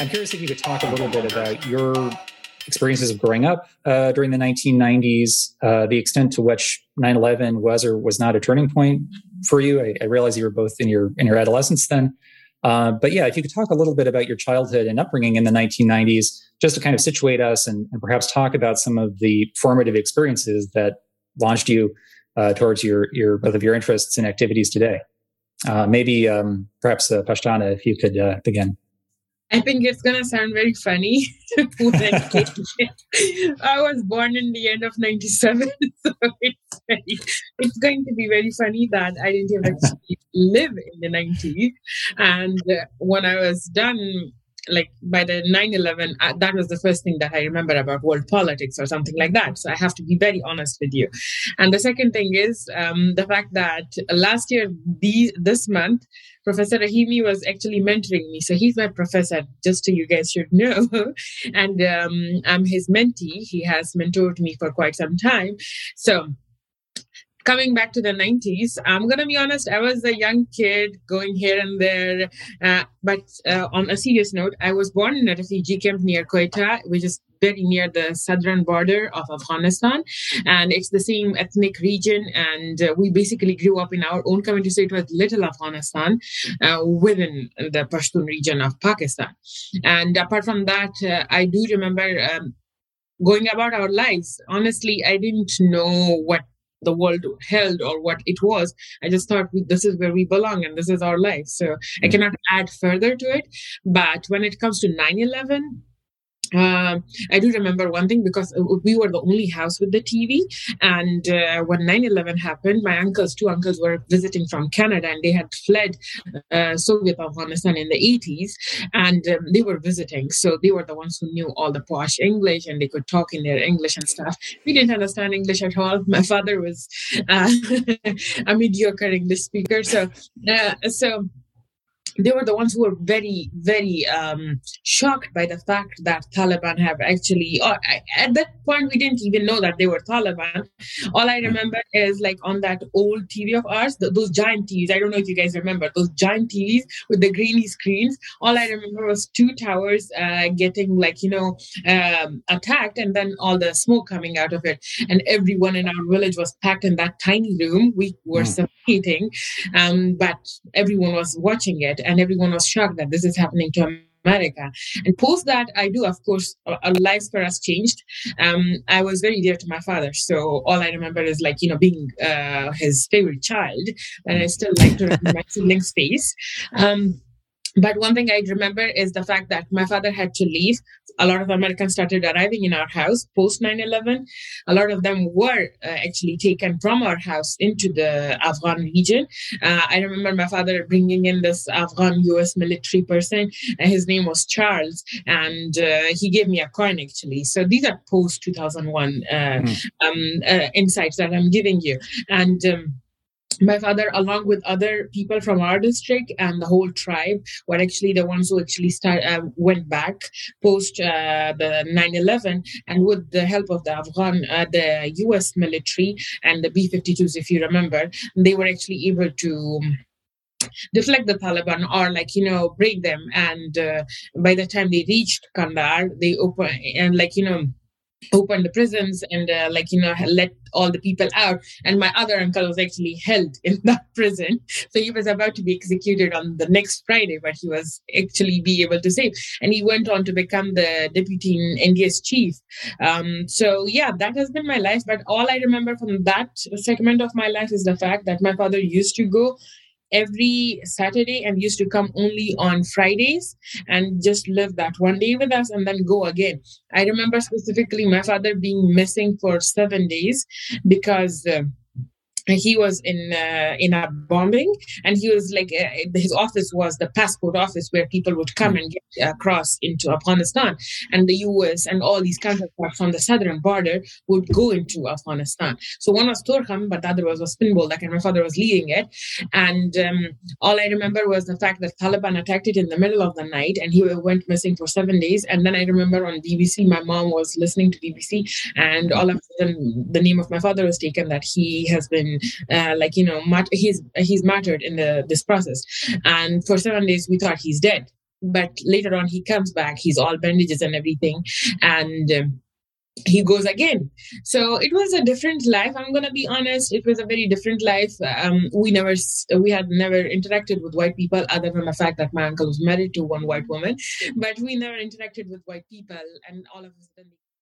I'm curious if you could talk a little bit about your experiences of growing up uh, during the 1990s, uh, the extent to which 9/11 was or was not a turning point for you. I, I realize you were both in your in your adolescence then, uh, but yeah, if you could talk a little bit about your childhood and upbringing in the 1990s, just to kind of situate us and, and perhaps talk about some of the formative experiences that launched you uh, towards your your both of your interests and activities today. Uh, maybe um, perhaps uh, Pashtana, if you could begin. I think it's gonna sound very funny. I was born in the end of '97, so it's very, it's going to be very funny that I didn't even live in the '90s. And uh, when I was done like by the 9-11 uh, that was the first thing that i remember about world politics or something like that. So i have to be very honest with you. And the second thing is um, the fact that last year these, this month professor rahimi was actually mentoring me. So he's my professor just so you guys should know. And um, i'm his mentee. He has mentored me for quite some time. So coming back to the 90s, I'm going to be honest, I was a young kid going here and there. Uh, but uh, on a serious note, I was born in a refugee camp near Quetta, which is very near the southern border of Afghanistan. And it's the same ethnic region. And uh, we basically grew up in our own community. So it was little Afghanistan uh, within the Pashtun region of Pakistan. And apart from that, uh, I do remember. Um, going about our lives honestly i didn't know what the world held or what it was. I just thought this is where we belong and this is our life. So I mm. cannot add further to it. But when it comes to 9 11, uh, I do remember one thing because uh, we were the only house with the TV. And uh, when 9 11 happened, my uncles, two uncles, were visiting from Canada and they had fled uh, Soviet Afghanistan in the 80s and um, they were visiting. So they were the ones who knew all the posh English and they could talk in their English and stuff. We didn't understand English at all. My father was uh, a mediocre English speaker. So, so they were the ones who were very, very um, shocked by the fact that Taliban have actually, or at that point, we didn't even know that they were Taliban. All I remember is like on that old TV of ours, those giant TVs. I don't know if you guys remember those giant TVs with the greeny screens. All I remember was two towers uh, getting like, you know, um, attacked and then all the smoke coming out of it. And everyone in our village was packed in that tiny room. We were mm. suffocating, um, but everyone was watching it and everyone was shocked that this is happening to America. And post that, I do, of course, our lives for us changed. Um, I was very dear to my father, so all I remember is like you know being uh, his favorite child, and I still like to remember my sibling's face. Um, but one thing I remember is the fact that my father had to leave. A lot of Americans started arriving in our house post 9 11. A lot of them were uh, actually taken from our house into the Afghan region. Uh, I remember my father bringing in this Afghan US military person. and his name was Charles, and uh, he gave me a coin actually. So these are post 2001 mm. um, uh, insights that I'm giving you. And um, my father along with other people from our district and the whole tribe were actually the ones who actually start, uh, went back post uh, the 9-11 and with the help of the afghan uh, the us military and the b-52s if you remember they were actually able to deflect the Taliban or like you know break them. And uh, by the time they reached Kandahar they open and like you know opened the prisons and uh, like you know let all the people out. And my other uncle was actually held in that prison. So he was about to be executed on the next friday but he was actually be able to save. And he went on to become the deputy NDS chief. Um, so yeah that has been my life. But all i remember from that segment of my life is the fact that my father used to go every Saturday and used to come only on Fridays and just live that one day with us and then go again. I remember specifically my father being missing for seven days because. Uh, he was in uh, in a bombing and he was like uh, his office was the passport office where people would come and get across into afghanistan. And the us and all these counterparts from the southern border would go into afghanistan. So one was Torkham but the other was, was Spin Boldak, and my father was leading it. And um, all i remember was the fact that taliban attacked it in the middle of the night and he went missing for seven days. And then i remember on bbc my mom was listening to bbc and all of a sudden the name of my father was taken that he has been uh, like you know mat- he's he's martyred in the this process. And for seven days we thought he's dead. But later on he comes back. He's all bandages and everything. And um, he goes again. So it was a different life. I'm gonna be honest. It was a very different life. Um, we never we had never interacted with white people other than the fact that my uncle was married to one white woman. But we never interacted with white people and all of a sudden